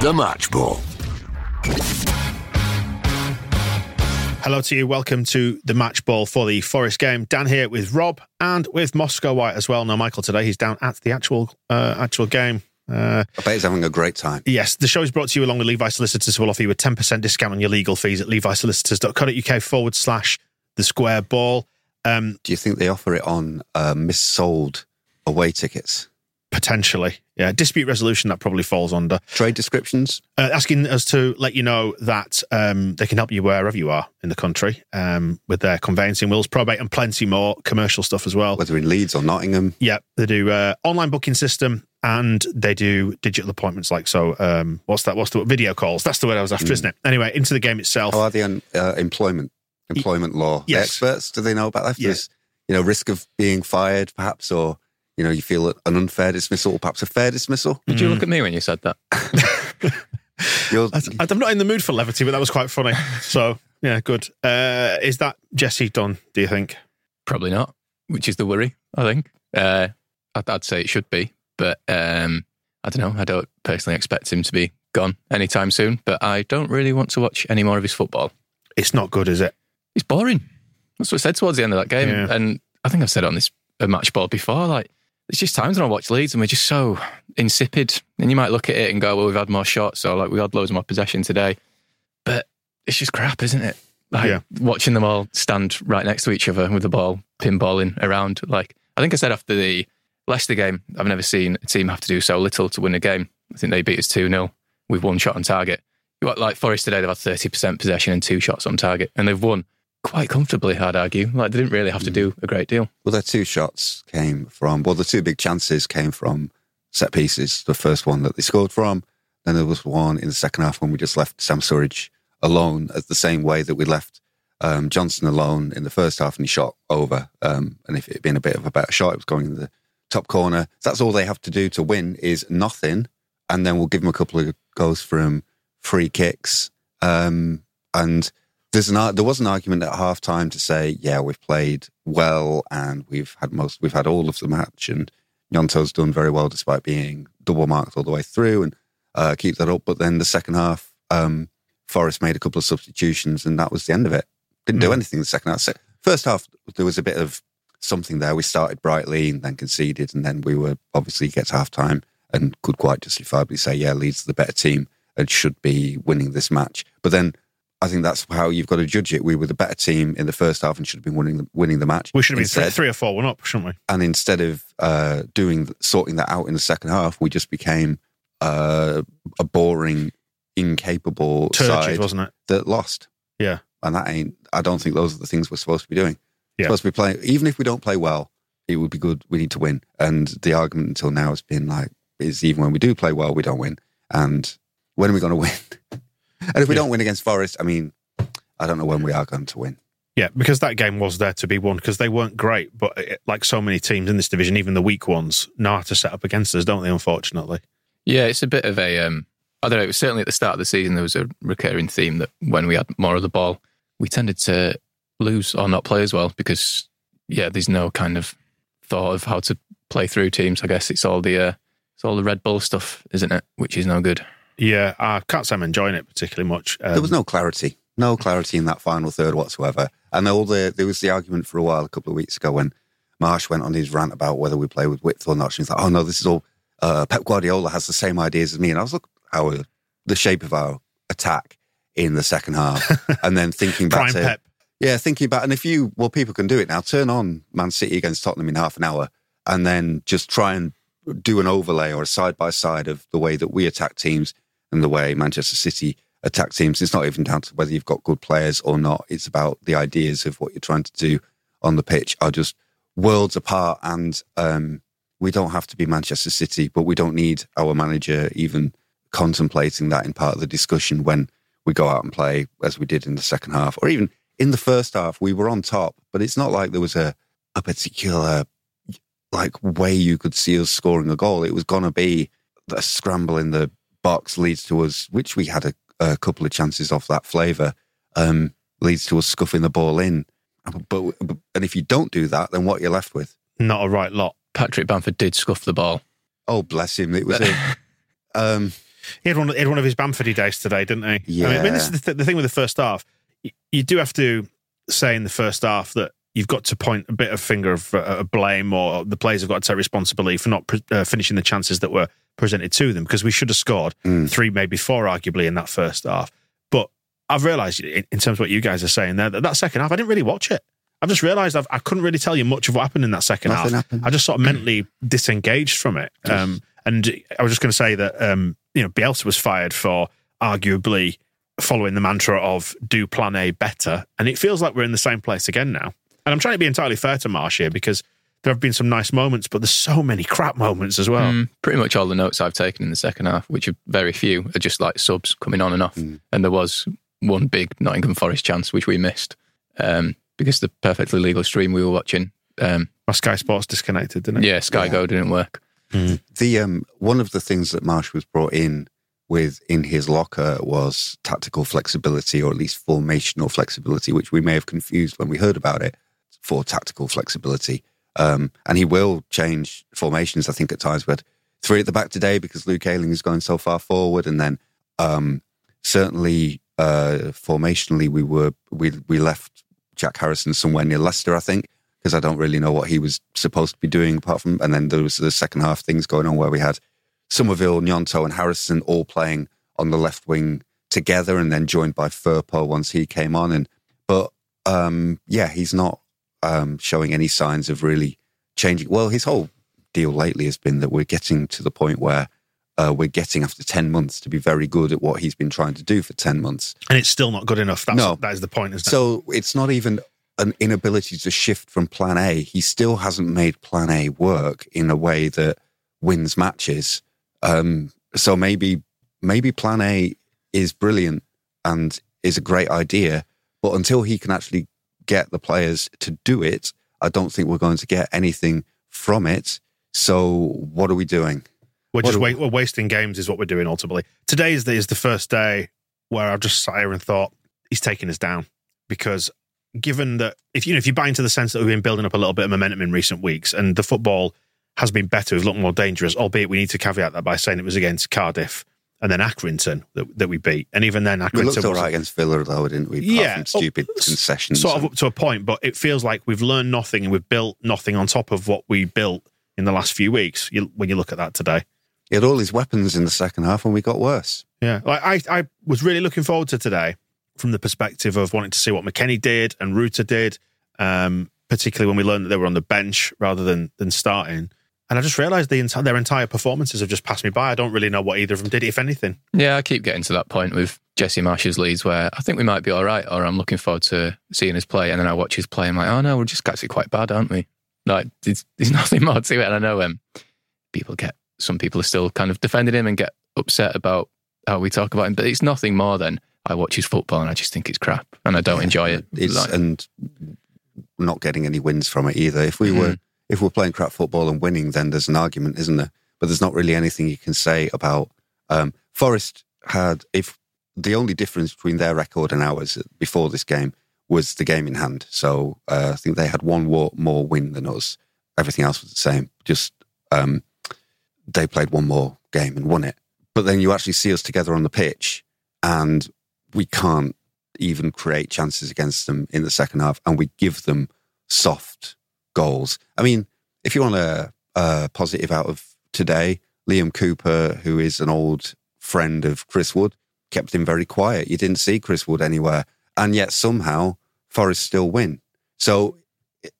The Match Ball. Hello to you. Welcome to the match ball for the Forest game. Dan here with Rob and with Moscow White as well. No, Michael today. He's down at the actual uh, actual game. Uh, I bet he's having a great time. yes, the show is brought to you along with Levi Solicitors, who will offer you a 10% discount on your legal fees at levisolicitors.co.uk forward slash the square ball. Um, Do you think they offer it on uh, missold away tickets? Potentially. Yeah, dispute resolution that probably falls under. Trade descriptions? Uh, asking us to let you know that um, they can help you wherever you are in the country um, with their conveyancing, wills, probate, and plenty more commercial stuff as well. Whether in Leeds or Nottingham? Yeah, they do uh, online booking system and they do digital appointments. Like so, um, what's that? What's the video calls? That's the word I was after, isn't it? Anyway, into the game itself. How are they on uh, employment employment law? The yes. experts, do they know about that? Yeah. You know, risk of being fired, perhaps, or you know, you feel an unfair dismissal, or perhaps a fair dismissal. Did you look at me when you said that? You're, I- I'm not in the mood for levity, but that was quite funny. So yeah, good. Uh, is that Jesse done? Do you think? Probably not, which is the worry, I think. Uh, I'd, I'd say it should be, but um, I don't know. I don't personally expect him to be gone anytime soon, but I don't really want to watch any more of his football. It's not good, is it? It's boring. That's what I said towards the end of that game. Yeah. And I think I've said it on this uh, match ball before. Like, there's just times when I watch Leeds and we're just so insipid. And you might look at it and go, well, we've had more shots, or like we had loads more possession today. But it's just crap, isn't it? Like Yeah. watching them all stand right next to each other with the ball pinballing around. Like I think I said after the Leicester game, I've never seen a team have to do so little to win a game. I think they beat us 2 0 with one shot on target. Like Forest today, they've had 30% possession and two shots on target, and they've won quite comfortably, I'd argue. Like they didn't really have to do a great deal. well, their two shots came from, well, the two big chances came from set pieces. The first one that they scored from, then there was one in the second half when we just left Sam Surridge alone, as the same way that we left um, Johnson alone in the first half and he shot over. Um, and if it had been a bit of a better shot, it was going in the top corner. That's all they have to do to win is nothing. And then we'll give them a couple of goals from free kicks. Um, and there's an there was an argument at half time to say, yeah, we've played well and we've had most we've had all of the match and Gnonto's done very well despite being double marked all the way through and uh, keep that up. But then the second half, um, Forest made a couple of substitutions and that was the end of it. Didn't do anything in the second half. Se- First half, there was a bit of something there. We started brightly and then conceded, and then we were obviously get to half time and could quite justifiably say, yeah, Leeds are the better team and should be winning this match. But then I think that's how you've got to judge it. We were the better team in the first half and should have been winning the, winning the match. We should have been three, Instead- three or four one up, shouldn't we? and instead of uh, doing sorting that out in the second half, we just became uh, a boring, incapable Turgid, side wasn't it? that lost. Yeah. And that ain't. I don't think those are the things we're supposed to be doing. Yeah. Supposed to be playing. Even if we don't play well, it would be good. We need to win. And the argument until now has been like, is even when we do play well, we don't win. And when are we going to win? and if we Yeah. don't win against Forest, I mean, I don't know when we are going to win. Yeah, because that game was there to be won because they weren't great, but it, like so many teams in this division, even the weak ones, know how to set up against us, don't they? Unfortunately, Yeah, it's a bit of a. Um, I don't know. It was certainly at the start of the season there was a recurring theme that when we had more of the ball, we tended to lose or not play as well because yeah, there's no kind of thought of how to play through teams. I guess it's all the uh, it's all the Red Bull stuff, isn't it? Which is no good. Yeah, I can't say I'm enjoying it particularly much. Um, there was no clarity, no clarity in that final third whatsoever. And all the there was the argument for a while a couple of weeks ago when Marsch went on his rant about whether we play with width or not. She was like, "Oh no, this is all uh, Pep Guardiola has the same ideas as me. And I was like, "How the shape of our attack in the second half and then thinking back to, Pep. yeah, thinking about, and if you, well, people can do it now, turn on Man City against Tottenham in half an hour and then just try and do an overlay or a side by side of the way that we attack teams and the way Manchester City attack teams. It's not even down to whether you've got good players or not. It's about the ideas of what you're trying to do on the pitch are just worlds apart. And um, we don't have to be Manchester City, but we don't need our manager even contemplating that in part of the discussion when we go out and play as we did in the second half, or even in the first half. We were on top, but it's not like there was a a particular like way you could see us scoring a goal. It was going to be a scramble in the box leads to us, which we had a, a couple of chances off that flavour, um, leads to us scuffing the ball in. But, but and if you don't do that, then what you're left with? Not a right lot. Patrick Bamford did scuff the ball. Oh, bless him! It was a, um, He had one. He had one of his Bamfordy days today, didn't he? I mean, I mean, this is the, th- the thing with the first half. You, you do have to say in the first half that you've got to point a bit of finger of uh, blame, or the players have got to take responsibility for not pre- uh, finishing the chances that were presented to them because we should have scored three, maybe four, arguably in that first half. But I've realised, in, in terms of what you guys are saying there, that that second half, I didn't really watch it. I've just realised I've, I couldn't really tell you much of what happened in that second Nothing half. happened. I just sort of mentally disengaged from it. Um, and I was just going to say that um, you know Bielsa was fired for arguably following the mantra of "do Plan A better," and it feels like we're in the same place again now. And I'm trying to be entirely fair to Marsch here because there have been some nice moments, but there's so many crap moments as well. Mm, pretty much all the notes I've taken in the second half, which are very few, are just like subs coming on and off. Mm. And there was one big Nottingham Forest chance which we missed um, because the perfectly legal stream we were watching. Um, My Sky Sports disconnected, didn't it? yeah, Sky Go didn't work. the um, one of the things that Marsch was brought in with in his locker was tactical flexibility, or at least formational flexibility, which we may have confused when we heard about it for tactical flexibility. Um, and he will change formations. I think at times had three at the back today because Luke Ayling is going so far forward, and then um, certainly uh, formationally we were we we left Jack Harrison somewhere near Leicester, I think, because I don't really know what he was supposed to be doing apart from. And then there was the second half things going on where we had Somerville, Gnonto, and Harrison all playing on the left wing together, and then joined by Firpo once he came on. And but um, yeah, he's not um, showing any signs of really changing. Well, his whole deal lately has been that we're getting to the point where. Uh, we're getting after 10 months to be very good at what he's been trying to do for 10 months. And it's still not good enough. That's, No. That is the point, isn't it? So it's not even an inability to shift from plan A. He still hasn't made plan A work in a way that wins matches. Um, so maybe maybe plan A is brilliant and is a great idea, but until he can actually get the players to do it, I don't think we're going to get anything from it. So what are we doing? We're What just wa- we're wasting games, is what we're doing ultimately. Today is the, is the first day where I've just sat here and thought he's taking us down because given that if you know if you buy into the sense that we've been building up a little bit of momentum in recent weeks and the football has been better, we've looked more dangerous. Albeit we need to caveat that by saying it was against Cardiff and then Accrington that, that we beat, and even then We Accrington looked all against Villa, though, didn't we? Yeah, stupid oh, concessions. sort of up to a point, but it feels like we've learned nothing and we've built nothing on top of what we built in the last few weeks. You, when you look at that today. he had all his weapons in the second half, and we got worse. Yeah, like I, I was really looking forward to today from the perspective of wanting to see what McKennie did and Rutter did, um, particularly when we learned that they were on the bench rather than than starting. And I just realised the enti- their entire performances have just passed me by. I don't really know what either of them did, if anything. Yeah, I keep getting to that point with Jesse Marsch's Leeds where I think we might be all right, or I'm looking forward to seeing his play, and then I watch his play. And I'm like, oh no, we're just actually quite bad, aren't we? Like, there's, there's nothing more to it. And I know um, people get, some people are still kind of defending him and get upset about how we talk about him, but it's nothing more than I watch his football and I just think it's crap, and I don't enjoy it. It's Like- and not getting any wins from it either. If we were if we're playing crap football and winning, then there's an argument, isn't there? But there's not really anything you can say about um, Forest had if the only difference between their record and ours before this game was the game in hand. So uh, I think they had one more, win than us. Everything else was the same. Just um, they played one more game and won it. But then you actually see us together on the pitch, and we can't even create chances against them in the second half, and we give them soft goals. I mean, if you want a, a positive out of today, Liam Cooper, who is an old friend of Chris Wood, kept him very quiet. You didn't see Chris Wood anywhere. And yet somehow Forest still win. So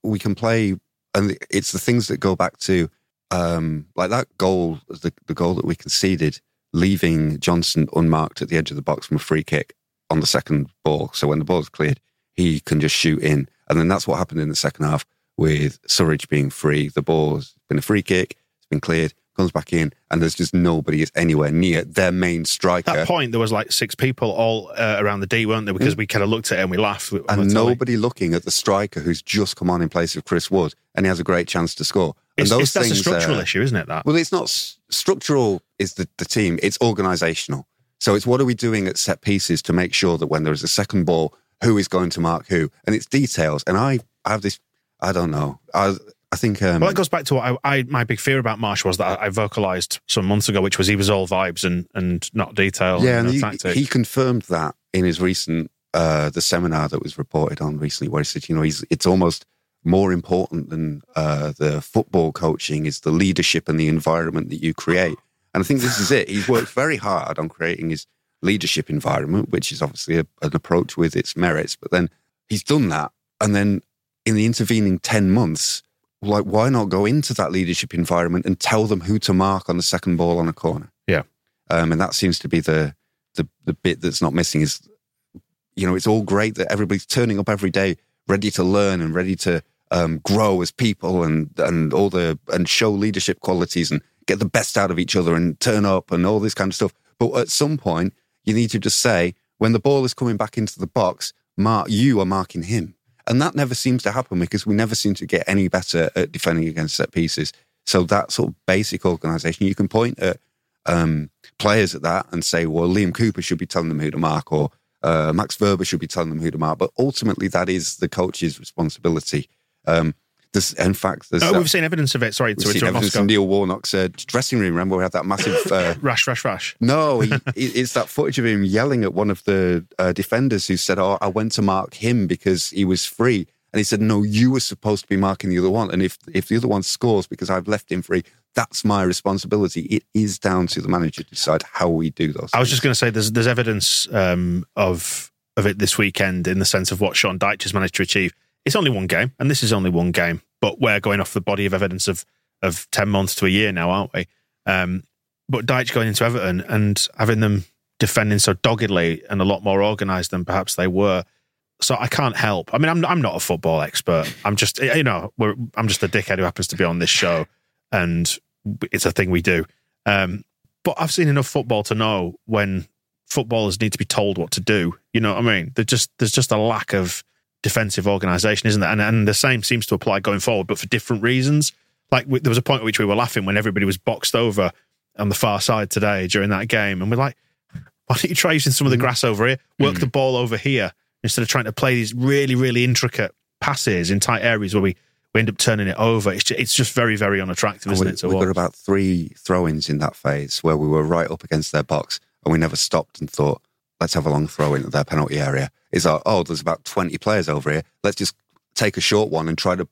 we can play, and it's the things that go back to um, like that goal, the, the goal that we conceded, leaving Johnson unmarked at the edge of the box from a free kick on the second ball. So when the ball's cleared, he can just shoot in. And then that's what happened in the second half with Surridge being free. The ball's been a free kick, it's been cleared, comes back in, and there's just nobody is anywhere near their main striker. At that point, there was like six people all uh, around the D, weren't there? Because mm. we kind of looked at it and we laughed. And nobody looking at the striker who's just come on in place of Chris Wood, and he has a great chance to score. And it's, those it's, that's things, a structural uh, issue, isn't it? That well, it's not structural. Is the, the team? It's organisational. So it's what are we doing at set pieces to make sure that when there is a second ball, who is going to mark who, and it's details. And I have this. I don't know. I I think. Um, well, it goes back to what I, I, my big fear about Marsch was that I vocalized some months ago, which was he was all vibes and and not detail. Yeah, and, and he, he, confirmed that in his recent uh, the seminar that was reported on recently, where he said, you know, he's it's almost more important than uh, the football coaching is the leadership and the environment that you create. And I think this is it. He's worked very hard on creating his leadership environment, which is obviously a, an approach with its merits. But then he's done that. And then in the intervening 10 months, like, why not go into that leadership environment and tell them who to mark on the second ball on a corner? Yeah. Um, and that seems to be the, the, the bit that's not missing is, you know, it's all great that everybody's turning up every day ready to learn and ready to um, grow as people and, and all the, and show leadership qualities and get the best out of each other and turn up and all this kind of stuff. But at some point, you need to just say, when the ball is coming back into the box, mark, you are marking him. And that never seems to happen because we never seem to get any better at defending against set pieces. So that sort of basic organisation, you can point at um, players at that and say, well, Liam Cooper should be telling them who to mark or uh, Max Wöber should be telling them who to mark. But ultimately, that is the coach's responsibility. Um, there's, in fact, there's, oh, we've seen evidence of it. Sorry, we've seen evidence in Neil Warnock's uh, dressing room. Remember, we had that massive uh, rash, rash, rash. No, he, it's that footage of him yelling at one of the uh, defenders who said, "Oh, I went to mark him because he was free," and he said, "No, you were supposed to be marking the other one, and if if the other one scores because I've left him free, that's my responsibility. It is down to the manager to decide how we do those." I was just going to say, there's there's evidence um, of of it this weekend in the sense of what Sean Dyche has managed to achieve. It's only one game, and this is only one game but we're going off the body of evidence of of ten months to a year now, aren't we? Um, but Dyche going into Everton and having them defending so doggedly and a lot more organised than perhaps they were. So I can't help. I mean, I'm I'm not a football expert. I'm just you know I'm just a dickhead who happens to be on this show, and it's a thing we do. Um, but I've seen enough football to know when footballers need to be told what to do. You know what I mean? There's just there's just a lack of defensive organisation, isn't there? And, and the same seems to apply going forward, but for different reasons. Like we, there was a point at which we were laughing when everybody was boxed over on the far side today during that game, and we're like, why don't you try using some of the mm. grass over here, work mm. the ball over here instead of trying to play these really really intricate passes in tight areas where we we end up turning it over. It's just, it's just very, very unattractive, isn't we, it? To we watch? got about three throw ins in that phase where we were right up against their box and we never stopped and thought, let's have a long throw in at their penalty area. Is like, oh, there's about 20 players over here. Let's just take a short one and try to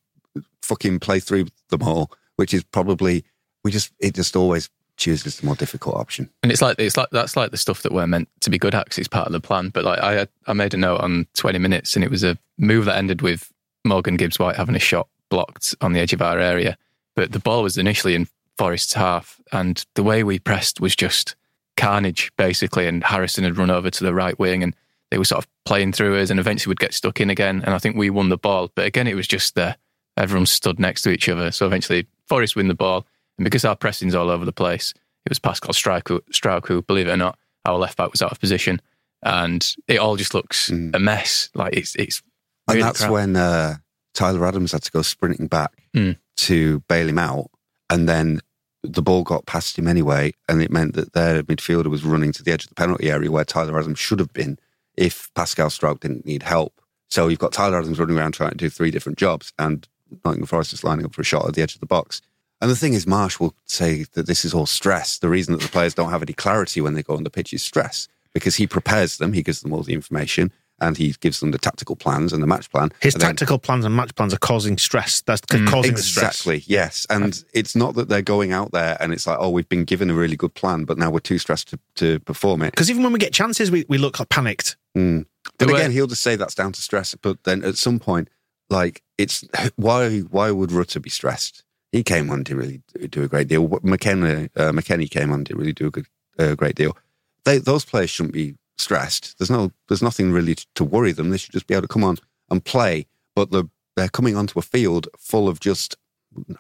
fucking play through them all, which is probably, we just, it just always chooses the more difficult option. And it's like, it's like, that's like the stuff that we're meant to be good at because it's part of the plan. But like, I, I made a note on 20 minutes and it was a move that ended with Morgan Gibbs White having a shot blocked on the edge of our area. But the ball was initially in Forest's half and the way we pressed was just, carnage basically. And Harrison had run over to the right wing and they were sort of playing through us and eventually would get stuck in again. And I think we won the ball. But again, it was just there. Everyone stood next to each other. So eventually Forest win the ball. And because our pressing's all over the place, it was Pascal Struijk who, believe it or not, our left back was out of position. And it all just looks mm. a mess. Like it's, it's really And that's crap. when uh, Tyler Adams had to go sprinting back mm. to bail him out. And then the ball got past him anyway, and it meant that their midfielder was running to the edge of the penalty area where Tyler Adams should have been if Pascal Struijk didn't need help. So you've got Tyler Adams running around trying to do three different jobs, and Nottingham Forest is lining up for a shot at the edge of the box. And the thing is, Marsch will say that this is all stress. The reason that the players don't have any clarity when they go on the pitch is stress because he prepares them, he gives them all the information, and he gives them the tactical plans and the match plan. His then- tactical plans and match plans are causing stress. That's Mm, causing the stress. Exactly. Yes, and it's not that they're going out there and it's like, oh, we've been given a really good plan, but now we're too stressed to, to perform it. Because even when we get chances, we, we look like panicked. Mm. But There were- again, he'll just say that's down to stress. But then at some point, like it's why why would Rutter be stressed? He came on to really do a great deal. McKenna uh, McKennie came on to really do a good a great deal. They, those players shouldn't be stressed. There's no there's nothing really to, to worry them. They should just be able to come on and play. But the, they're coming onto a field full of just.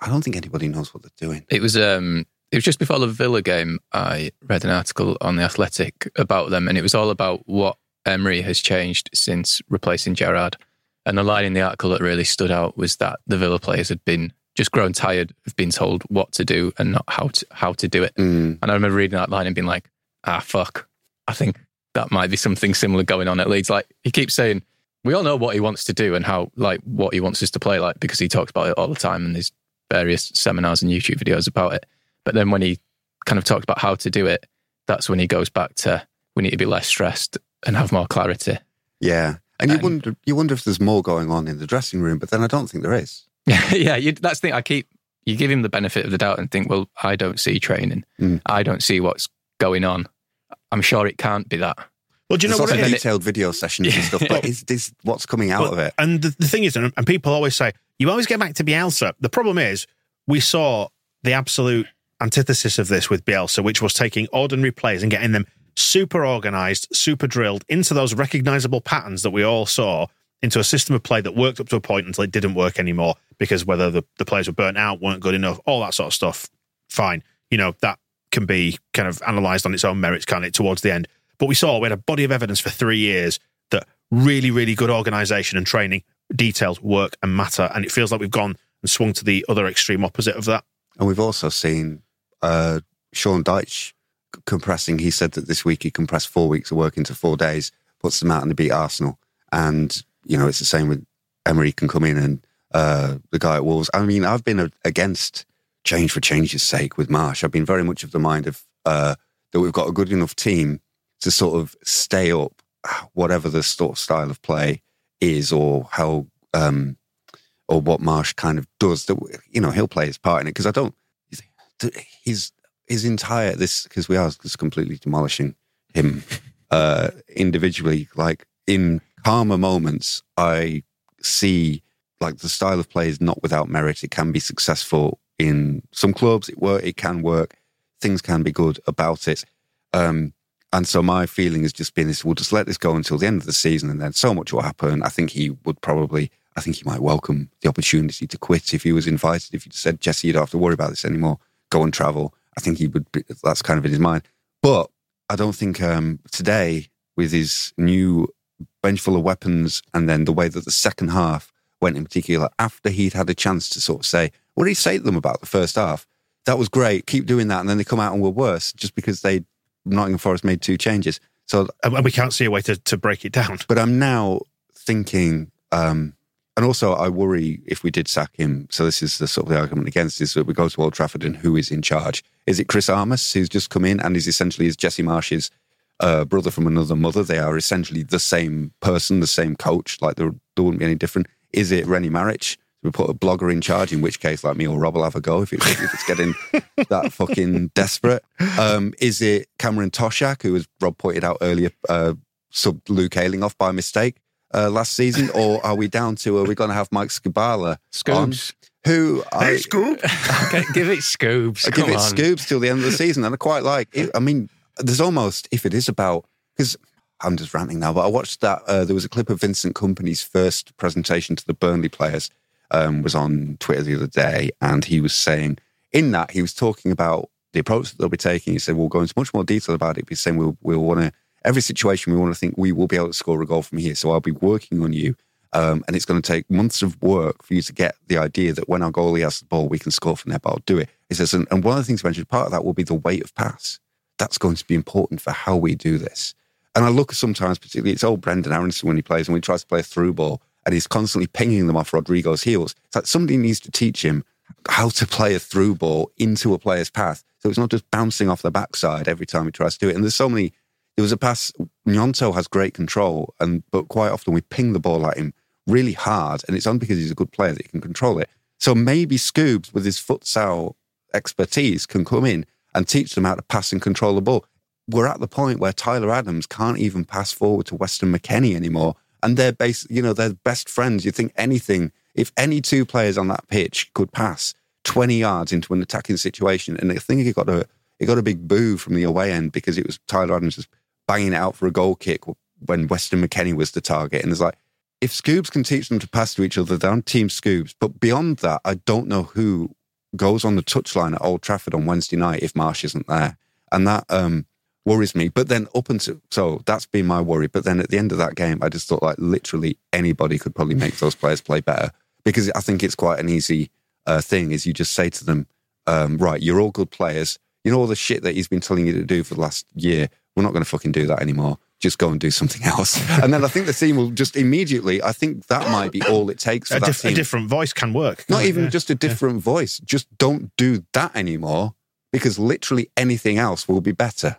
I don't think anybody knows what they're doing. It was um it was just before the Villa game I read an article on the Athletic about them and it was all about what Emery has changed since replacing Gerrard. And the line in the article that really stood out was that the Villa players had been just grown tired of being told what to do and not how to how to do it. Mm. And I remember reading that line and being like, ah fuck. I think that might be something similar going on at Leeds. Like he keeps saying, we all know what he wants to do and how like what he wants us to play like because he talks about it all the time and there's various seminars and YouTube videos about it. But then when he kind of talks about how to do it, that's when he goes back to we need to be less stressed and have more clarity. Yeah, and you And- wonder you wonder if there's more going on in the dressing room, but then I don't think there is. yeah, you, that's the thing. I keep you give him the benefit of the doubt and think, well, I don't see training. Mm. I don't see what's going on. I'm sure it can't be that. Well, do you know what lots it of is? detailed video sessions and stuff, but is this what's coming out But- of it? And the, the thing is, and, and people always say, you always get back to Bielsa. The problem is, we saw the absolute antithesis of this with Bielsa, which was taking ordinary players and getting them super organized, super drilled into those recognizable patterns that we all saw into a system of play that worked up to a point until it didn't work anymore because whether the, the players were burnt out, weren't good enough, all that sort of stuff. Fine. You know, that can be kind of analysed on its own merits, can it, towards the end. But we saw we had a body of evidence for three years that really, really good organisation and training, details work and matter. And it feels like we've gone and swung to the other extreme opposite of that. And we've also seen uh, Sean Dyche compressing. He said that this week he compressed four weeks of work into four days, puts them out and they beat Arsenal. And, you know, it's the same with Emery can come in and uh, the guy at Wolves. I mean, I've been a, against change for change's sake with Marsch. I've been very much of the mind of uh, that we've got a good enough team to sort of stay up, whatever the sort of style of play is or how um, or what Marsch kind of does. That you know he'll play his part in it because I don't. His his entire this because we are just completely demolishing him uh, individually. Like in calmer moments, I see like the style of play is not without merit. It can be successful in some clubs. It work. It can work. Things can be good about it. Um, and so my feeling has just been this: we'll just let this go until the end of the season, and then so much will happen. I think he would probably, I think he might welcome the opportunity to quit if he was invited. If you said, Jesse, you don't have to worry about this anymore. Go and travel. I think he would. Be, that's kind of in his mind. But I don't think um, today, with his new bench full of weapons, and then the way that the second half went in particular, after he'd had a chance to sort of say, what did he say to them about the first half? That was great. Keep doing that, and then they come out and were worse just because they Nottingham Forest made two changes. So, And we can't see a way to, to break it down. but I'm now thinking, um, and also I worry if we did sack him. So this is the sort of the argument against is that we go to Old Trafford and who is in charge? Is it Chris Armas who's just come in and is essentially is Jesse Marsch's uh, brother from another mother? They are essentially the same person, the same coach. Like there, there wouldn't be any different. Is it Rene Maric? We put a blogger in charge, in which case, like me or Rob will have a go if, it, if it's getting that fucking desperate. Um, is it Cameron Toshack, who, as Rob pointed out earlier, uh, subbed Luke Ayling off by mistake uh, last season? Or are we down to, are we going to have Mike Skubala on? Scoobs. Who I, Scoop. Okay, give it Scoobs. I Come give it on. scoops till the end of the season, and I quite like. It. I mean, there's almost if it is about because I'm just ranting now, but I watched that. Uh, there was a clip of Vincent Kompany's first presentation to the Burnley players. Um, was on Twitter the other day, and he was saying in that he was talking about the approach that they'll be taking. He said we'll go into much more detail about it. He's saying we'll we'll want to every situation we want to think we will be able to score a goal from here. So I'll be working on you. Um, and it's going to take months of work for you to get the idea that when our goalie has the ball, we can score from there, but I'll do it. Says, and, and one of the things mentioned, part of that will be the weight of pass. That's going to be important for how we do this. And I look at sometimes, particularly, it's old Brenden Aaronson when he plays and when he tries to play a through ball and he's constantly pinging them off Rodrigo's heels. It's like somebody needs to teach him how to play a through ball into a player's path. So it's not just bouncing off the backside every time he tries to do it. And there's so many there was a pass. Gnonto has great control, and but quite often we ping the ball at him really hard, and it's only because he's a good player that he can control it. So maybe Scoobs, with his futsal expertise, can come in and teach them how to pass and control the ball. We're at the point where Tyler Adams can't even pass forward to Weston McKennie anymore, and they're base, you know, they're best friends. You think anything, if any two players on that pitch could pass twenty yards into an attacking situation, and I think he got a he got a big boo from the away end because it was Tyler Adams banging it out for a goal kick when Weston McKennie was the target, and it's like if Scoobs can teach them to pass to each other, they're on Team Scoobs. But beyond that, I don't know who goes on the touchline at Old Trafford on Wednesday night if Marsch isn't there. And that um, worries me. But then up until, so that's been my worry. But then at the end of that game, I just thought like literally anybody could probably make those players play better because I think it's quite an easy uh, thing is you just say to them, um, right, you're all good players. You know, all the shit that he's been telling you to do for the last year, we're not going to fucking do that anymore just go and do something else. and then I think the team will just immediately, I think that might be all it takes for a, that diff- team. a different voice can work. Not it? even Yeah. just a different voice. Just don't do that anymore because literally anything else will be better.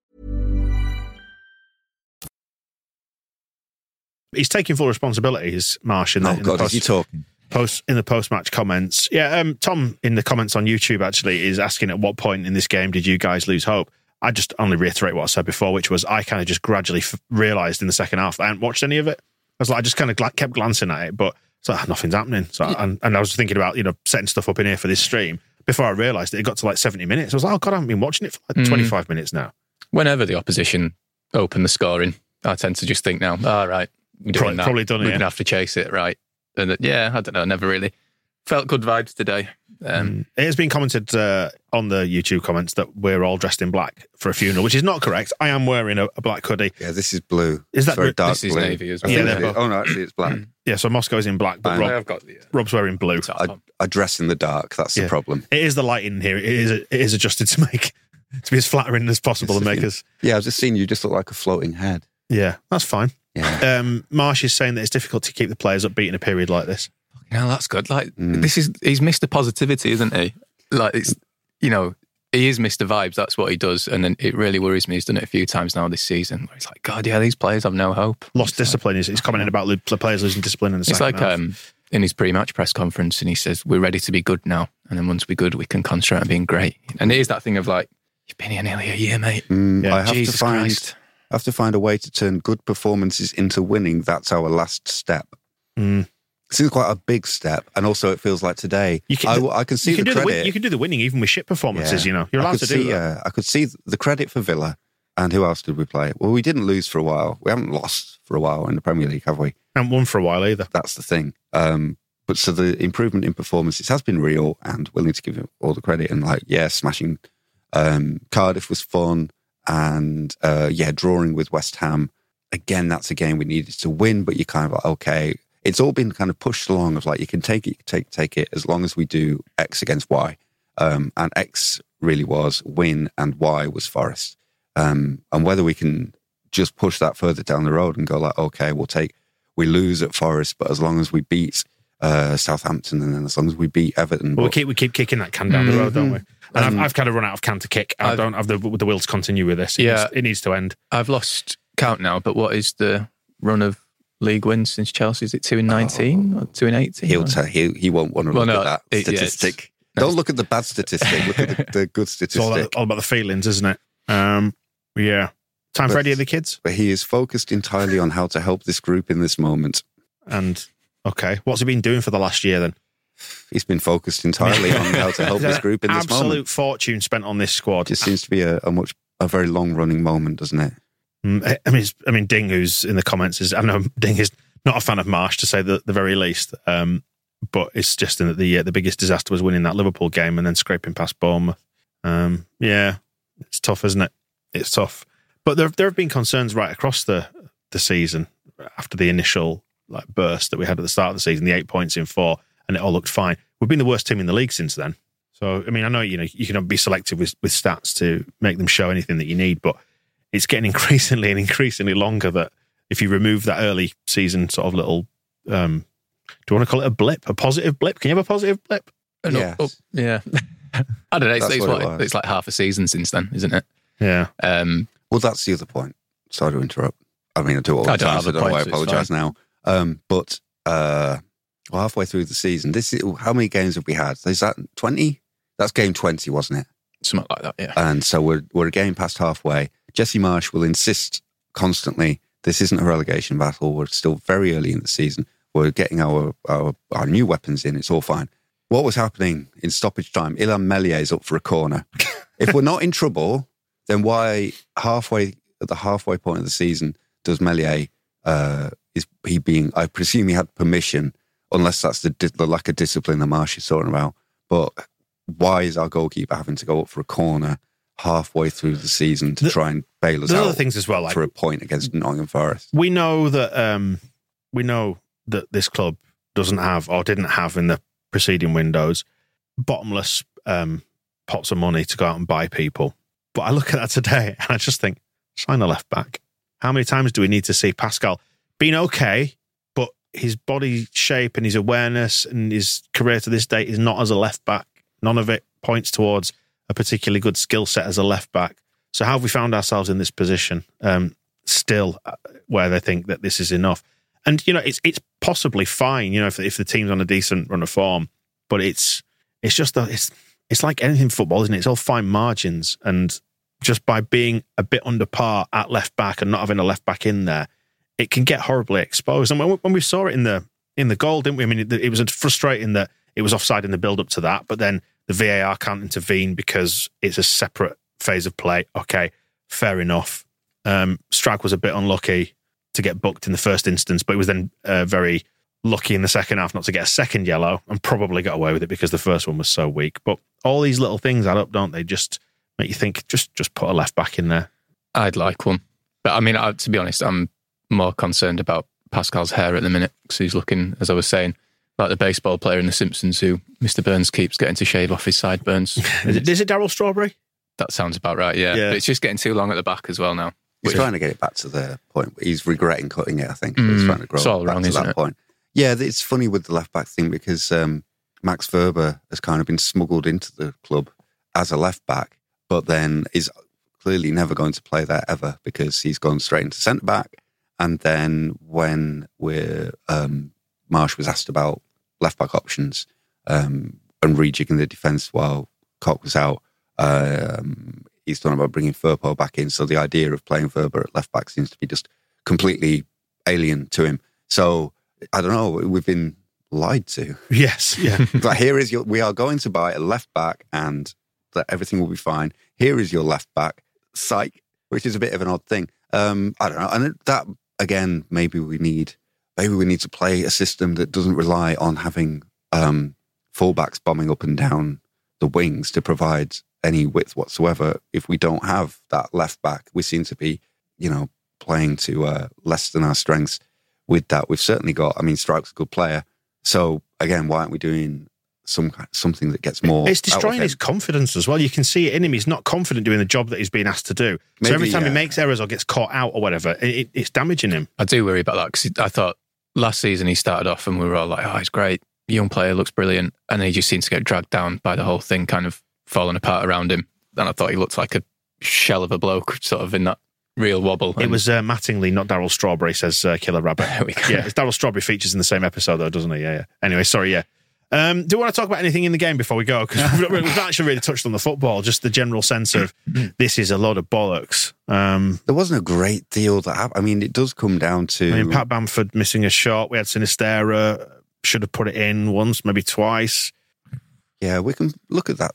He's taking full responsibility, is Marsch, in the, Oh, in God, is post, he talking? post in the post match comments. Yeah, um, Tom in the comments on YouTube actually is asking at what point in this game did you guys lose hope? I just only reiterate what I said before, which was I kind of just gradually f- realised in the second half I hadn't watched any of it. I was like, I just kind of gla- kept glancing at it, but it's like, nothing's happening. So, and, and I was thinking about, you know, setting stuff up in here for this stream before I realised that it got to like 70 minutes. I was like, oh, God, I haven't been watching it for like Mm. 25 minutes now. Whenever the opposition open the scoring, I tend to just think now, all right, we're doing Probably- that. probably done it, We're yeah. going to have to chase it, right? And that- yeah, I don't know. Never really felt good vibes today. Um, It has been commented uh, on the YouTube comments that we're all dressed in black for a funeral, which is not correct. I am wearing a, a black hoodie. Yeah, this is blue. Is that It's very blue? dark This is blue. navy as I well. think Yeah, it they're is. both- Oh, no, actually, it's black. Yeah, so Moscow's in black, but Rob, I've got the. uh, Rob's wearing blue. top I. I dress in the dark. That's Yeah. the problem. It is the lighting here. It is it is adjusted to make to be as flattering as possible and make us. Yeah, I've just seen you just look like a floating head. Yeah, that's fine. Yeah. Um, Marsch is saying that it's difficult to keep the players upbeat in a period like this. No, that's good. Like Mm. this is he's Mr. Positivity, isn't he? Like it's you know he is Mr. Vibes. That's what he does, and then it really worries me. He's done it a few times now this season. Where he's like, God, yeah, these players have no hope. Lost It's like- discipline. He's, he's commenting about the players losing discipline in the It's second like half. um, in his pre-match press conference, and he says, "We're ready to be good now, and then once we're good, we can concentrate on being great." And it is that thing of like, "You've been here nearly a year, mate. Mm, Yeah, I have Jesus to find Christ." Have to find a way to turn good performances into winning. That's our last step. Mm. Seems quite a big step, and also it feels like today. You can- I, I can see you can the do the credit. win, you can do the winning even with shit performances. Yeah. You know, you're allowed to do see, that. uh, I could see the credit for Villa, and who else did we play? Well, we didn't lose for a while. We haven't lost for a while in the Premier League, have we? Haven't won for a while either. That's the thing. Um, but so the improvement in performances has been real, and willing to give him all the credit. And like, yeah, smashing um, Cardiff was fun, and uh, yeah, drawing with West Ham again. That's a game we needed to win, but you're kind of like, okay, it's all been kind of pushed along of like you can take it, you can take take it as long as we do X against Y, um, and X really was win, and Y was Forest, um, and whether we can just push that further down the road and go like, okay, we'll take we lose at Forest, but as long as we beat uh, Southampton and then as long as we beat Everton, But we keep we keep kicking that can down the road, don't we? And I've, Um, I've kind of run out of can to kick. I I've- don't have the the will to continue with this. It Yeah. needs, it needs to end. I've lost count now, but what is the run of league wins since Chelsea? Is it two in nineteen or two in eighteen? he'll tell he he won't want to Well, look no, at that it- yeah, it's- statistic. Don't look at the bad statistic. Look at the, the good It's all, statistic. all about the feelings, isn't it? Um, yeah. Time for But- any of the kids? But he is focused entirely on how to help this group in this moment. And okay, what's he been doing for the last year then? He's been focused entirely on how to help this group in this absolute moment. fortune spent on this squad. Just seems to be a, a much a very long running moment, doesn't it? Mm, I- I mean, I mean, Ding, who's in the comments, is I know Ding is not a fan of Marsch to say the, the very least. Um, but it's just that the uh, the biggest disaster was winning that Liverpool game and then scraping past Bournemouth. Um, yeah, it's tough, isn't it? It's tough. But there there have been concerns right across the the season after the initial like burst that we had at the start of the season, the eight points in four, and it all looked fine. We've been the worst team in the league since then. So I mean, I know you know you can be selective with with stats to make them show anything that you need, but it's getting increasingly and increasingly longer that if you remove that early season sort of little um do you want to call it a blip a positive blip can you have a positive blip An up- Yes. up- yeah. I don't know. It's, That's it's, what it like, it's like half a season since then, isn't it? yeah Um, Well, that's the other point. Sorry to interrupt. I mean, I do all the I don't time, have so a I don't know why I point, so it's apologise now. Um, but uh, well, halfway through the season, this is, how many games have we had? Is that twenty? That's game twenty, wasn't it? something like that, yeah. And so we're we're a game past halfway. Jesse Marsch will insist constantly. This isn't a relegation battle. We're still very early in the season. We're getting our our, our new weapons in. It's all fine. What was happening in stoppage time? Illan Meslier is up for a corner. if we're not in trouble, then why halfway at the halfway point of the season does Meslier uh, is he being? I presume he had permission, unless that's the, the lack of discipline that Marsch is talking about. But why is our goalkeeper having to go up for a corner halfway through the season to The- try and bail us there's out other things as well like for a point against Nottingham Forest? we know that um we know that this club doesn't have or didn't have in the preceding windows bottomless um pots of money to go out and buy people but i look at that today and i just think sign a left back how many times do we need to see pascal being okay his body shape and his awareness and his career to this date is not as a left back none of it points towards a particularly good skill set as a left back so how have we found ourselves in this position um still uh, where they think that this is enough. And you know, it's it's possibly fine, you know, if if the team's on a decent run of form, but it's it's just that it's it's like anything football, isn't it? It's all fine margins, and just by being a bit under par at left back and not having a left back in there, it can get horribly exposed. And when, when we saw it in the in the goal, didn't we? I mean, it, it was frustrating that it was offside in the build up to that, but then the VAR can't intervene because it's a separate phase of play. Okay, fair enough. Um, was a bit unlucky to get booked in the first instance, but he was then uh, very lucky in the second half not to get a second yellow and probably got away with it because the first one was so weak. But all these little things add up, don't they? Just make you think, just just put a left back in there. I'd like one. But I mean, I, to be honest, I'm more concerned about Pascal's hair at the minute because he's looking, as I was saying, like the baseball player in The Simpsons who Mr. Burns keeps getting to shave off his sideburns. Is it, is it Darryl Strawberry? that sounds about right, yeah. Yeah. But it's just getting too long at the back as well now. He's Which- trying to get it back to the point. He's regretting cutting it. I think so he's Mm, trying to grow it's all back wrong, to isn't that it? point. Yeah, it's funny with the left back thing because um, Max Wöber has kind of been smuggled into the club as a left back, but then is clearly never going to play there ever because he's gone straight into centre back. And then when we're um, Marsch was asked about left back options um, and rejigging the defence while Koch was out, um, he's talking about bringing Firpo back in. So the idea of playing Wöber at left back seems to be just completely alien to him. So I don't know. We've been lied to. Yes, yeah. like here is your. We are going to buy a left back, and that everything will be fine. Here is your left back. Psych, which is a bit of an odd thing. Um, I don't know. And that again, maybe we need. Maybe we need to play a system that doesn't rely on having um, fullbacks bombing up and down the wings to provide any width whatsoever. If we don't have that left back, we seem to be, you know, playing to uh, less than our strengths. With that, we've certainly got. I mean, Struijk's a good player. So again, why aren't we doing some something that gets more? It's out of destroying him? his confidence as well. You can see it in him. He's not confident doing the job that he's being asked to do. so every time he makes errors or gets caught out or whatever, it, it, it's damaging him. I do worry about that because I thought last season he started off and we were all like, oh, he's great. Young player, looks brilliant. And then he just seems to get dragged down by the whole thing kind of falling apart around him. And I thought he looked like a shell of a bloke, sort of in that real wobble. It was uh, Mattingly, not Darryl Strawberry, says uh, Killer Rabbit. There we go. yeah, it's Darryl Strawberry features in the same episode though, doesn't he? Yeah, yeah. Anyway, sorry, yeah. Um, do you want to talk about anything in the game before we go? Because we've, we've actually really touched on the football, just the general sense of this is a lot of bollocks. Um, There wasn't a great deal that happened. I mean, it does come down to. I mean, Pat Bamford missing a shot. We had Sinisterra, should have put it in once, maybe twice. Yeah, we can look at that.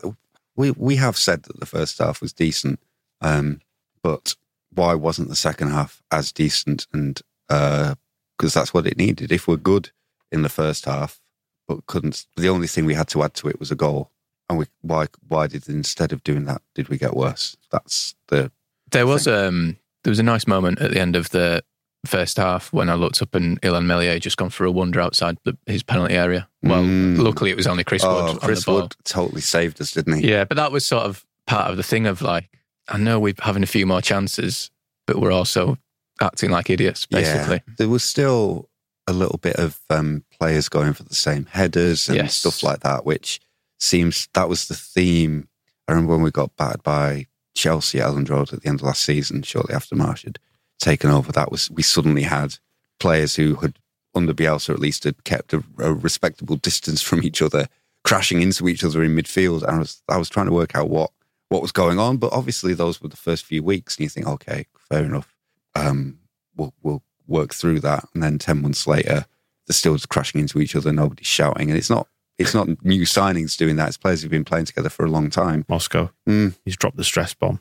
We we have said that the first half was decent, um, but why wasn't the second half as decent? And because that's what it needed. If we're good in the first half, but couldn't, the only thing we had to add to it was a goal. And we why why did instead of doing that did we get worse? That's the There was um there was a nice moment at the end of the first half when I looked up and Illan Meslier just gone for a wonder outside the, his penalty area. Well, Mm. luckily it was only Chris Wood oh on Chris the ball. Wood totally saved us, didn't he? Yeah, but that was sort of part of the thing of like I know we're having a few more chances, but we're also acting like idiots, basically. Yeah. There was still a little bit of um, players going for the same headers and Yes. stuff like that, which seems that was the theme. I remember when we got battered by Chelsea at Elland Road at the end of last season, shortly after Marsch had taken over. That was we suddenly had players who had under Bielsa at least had kept a, a respectable distance from each other, crashing into each other in midfield. And I was I was trying to work out what what was going on, but obviously those were the first few weeks, and you think, okay, fair enough um, we'll we'll work through that. And then ten months later, they're still crashing into each other. Nobody's shouting, and it's not it's not new signings doing that. It's players who've been playing together for a long time. Moscow, Mm. he's dropped the stress bomb.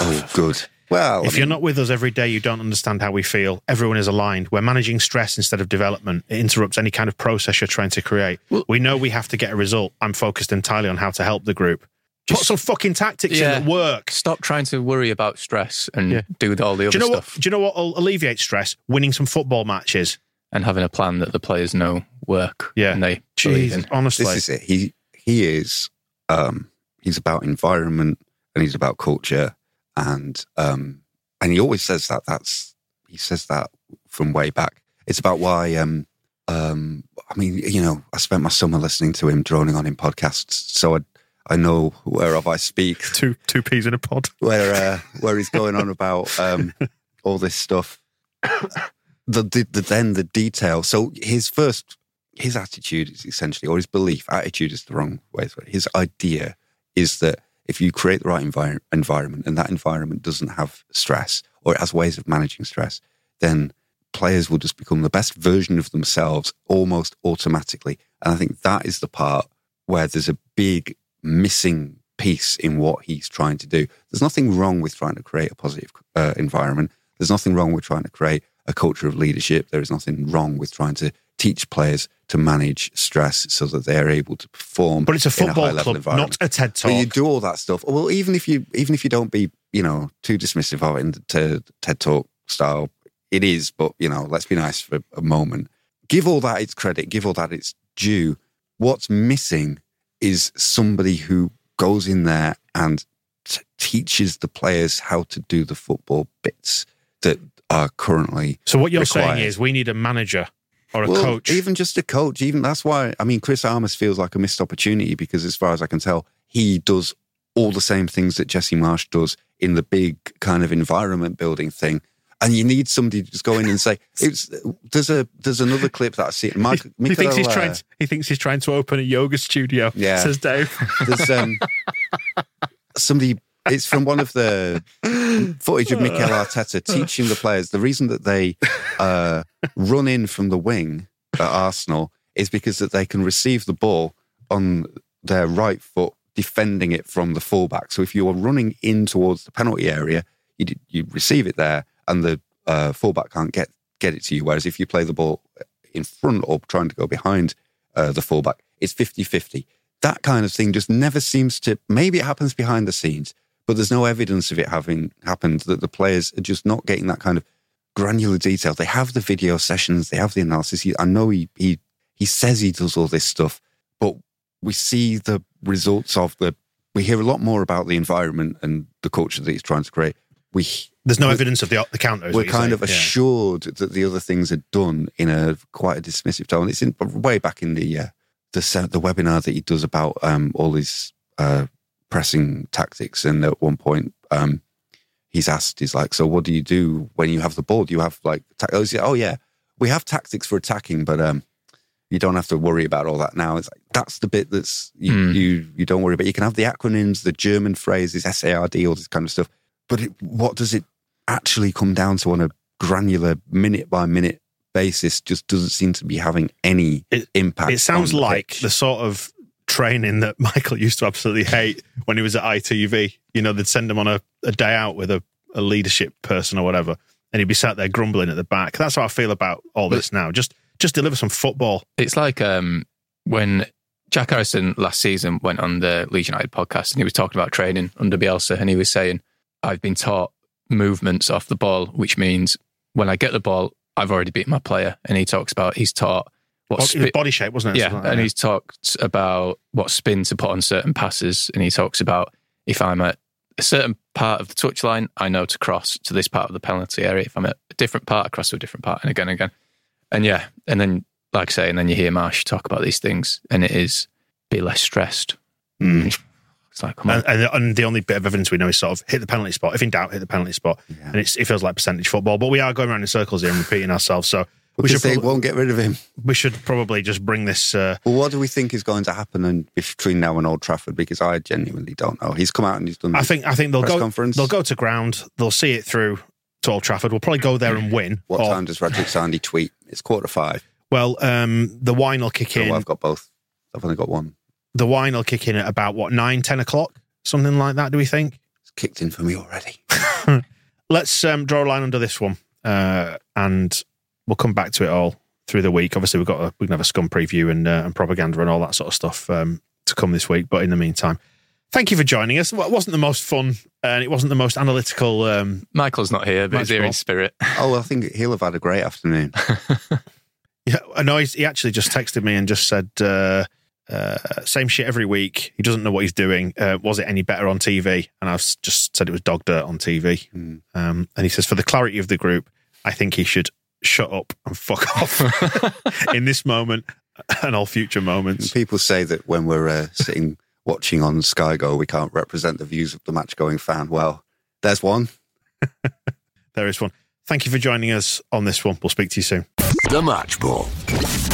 Oh, good. Well, I if you're not with us every day, you don't understand how we feel. Everyone is aligned. We're managing stress instead of development. It interrupts any kind of process you're trying to create. we know we have to get a result. I'm focused entirely on how to help the group. Put some fucking tactics Yeah. in that work. Stop trying to worry about stress and Yeah. do all the other Do you know stuff what? Do you know what will alleviate stress? Winning some football matches. and having a plan that the players know work. Yeah. And they believe Jesus, in. honestly. this is it. He he is um, he's about environment and he's about culture and um, and he always says that. That's he says that from way back. It's about why. Um, um, I mean, you know, I spent my summer listening to him droning on in podcasts, so I I know whereof I speak. two two peas in a pod. where uh, where he's going on about um, all this stuff. The, the, the then the detail. So his first his attitude is essentially, or his belief. Attitude is the wrong way. His idea is that if you create the right envir- environment and that environment doesn't have stress or it has ways of managing stress, then players will just become the best version of themselves almost automatically. And I think that is the part where there's a big missing piece in what he's trying to do. There's nothing wrong with trying to create a positive uh, environment. There's nothing wrong with trying to create a culture of leadership. There is nothing wrong with trying to teach players to manage stress so that they're able to perform. But it's a football high-level club, not a TED But you do all that stuff. Well, even if you even if you don't be you know too dismissive of it in to TED Talk style, it is. But you know, let's be nice for a moment. Give all that its credit. Give all that its due. What's missing is somebody who goes in there and t- teaches the players how to do the football bits that are currently. So what you're required. saying is we need a manager or a Well, coach. Even just a coach, even that's why I mean Chris Armas feels like a missed opportunity because as far as I can tell, he does all the same things that Jesse Marsch does in the big kind of environment building thing. And you need somebody to just go in and say, it's there's a there's another clip that I see. Mike, he thinks he's uh, trying. To, he thinks he's trying to open a yoga studio. Yeah. says Dave. There's um, somebody. It's from one of the footage of Mikel Arteta teaching the players. The reason that they uh, run in from the wing at Arsenal is because that they can receive the ball on their right foot, defending it from the fullback. So if you are running in towards the penalty area, you you receive it there, and the uh, fullback can't get get it to you. Whereas if you play the ball in front or trying to go behind uh, the fullback, it's 50-50 that kind of thing just never seems to maybe it happens behind the scenes but there's no evidence of it having happened that the players are just not getting that kind of granular detail. They have the video sessions they have the analysis. He, i know he, he he says he does all this stuff but we see the results of the we hear a lot more about the environment and the culture that he's trying to create we There's no evidence of the the counter. we're kind saying. of Yeah. assured that the other things are done in a quite a dismissive tone. It's in way back in the uh, the the webinar that he does about um, all his uh, pressing tactics, and at one point um, he's asked, he's like, "So what do you do when you have the ball? Do you have like ta- oh, he's oh yeah, we have tactics for attacking, but um, you don't have to worry about all that now. It's like that's the bit that's you Mm. you, you don't worry about. You can have the acronyms, the German phrases, SARD, all this kind of stuff. But it, what does it actually come down to on a granular minute by minute basis? Just doesn't seem to be having any It- impact. It sounds the like pitch. the sort of training that Michael used to absolutely hate when he was at ITV. You know, they'd send him on a, a day out with a, a leadership person or whatever, and he'd be sat there grumbling at the back. That's how I feel about all this now. Just just deliver some football. It's like um, when Jack Harrison last season went on the Leeds United podcast and he was talking about training under Bielsa and he was saying, I've been taught movements off the ball, which means when I get the ball, I've already beaten my player. And he talks about he's taught what Bo- it was spin, body shape, wasn't it? yeah, like and he's talked about what spin to put on certain passes, and he talks about if I'm at a certain part of the touchline, I know to cross to this part of the penalty area. If I'm at a different part, I cross to a different part, and again and again. And yeah, and then like I say, and then you hear Marsch talk about these things, and it is be less stressed. Mm. It's like, come on, And, and, and the only bit of evidence we know is sort of hit the penalty spot. If in doubt, hit the penalty spot. And it's, it feels like percentage football. But we are going around in circles here and repeating ourselves. So we should, they prob- won't get rid of him. we should probably just bring this. Uh, Well, what do we think is going to happen in, between now and Old Trafford? Because I genuinely don't know. He's come out and he's done. I think I think they'll go. conference. They'll go to ground. They'll see it through to Old Trafford. We'll probably go there and win. What Or- time does Radrizzani tweet? It's quarter five. Well, um, the wine will kick So in. I've got both. I've only got one. The wine will kick in at about what nine, ten o'clock, something like that. Do we think? It's kicked in for me already. Let's um, draw a line under this one, uh, and we'll come back to it all through the week. Obviously, we've got a, we can have a scum preview and, uh, and propaganda and all that sort of stuff um, to come this week. But in the meantime, thank you for joining us. Well, It wasn't the most fun, and it wasn't the most analytical. Um, Michael's not here, but he's here in spirit. Oh, I think he'll have had a great afternoon. Yeah, I know. He actually just texted me and just said, uh, uh, "Same shit every week." He doesn't know what he's doing. Uh, was it any better on TV? And I've just said it was dog dirt on TV. Hmm. Um, and he says, for the clarity of the group, I think he should shut up and fuck off in this moment and all future moments. People say that when we're uh, sitting watching on Sky Go, we can't represent the views of the match going fan. Well, there's one. There is one. Thank you for joining us on this one. We'll speak to you soon. The Match Ball.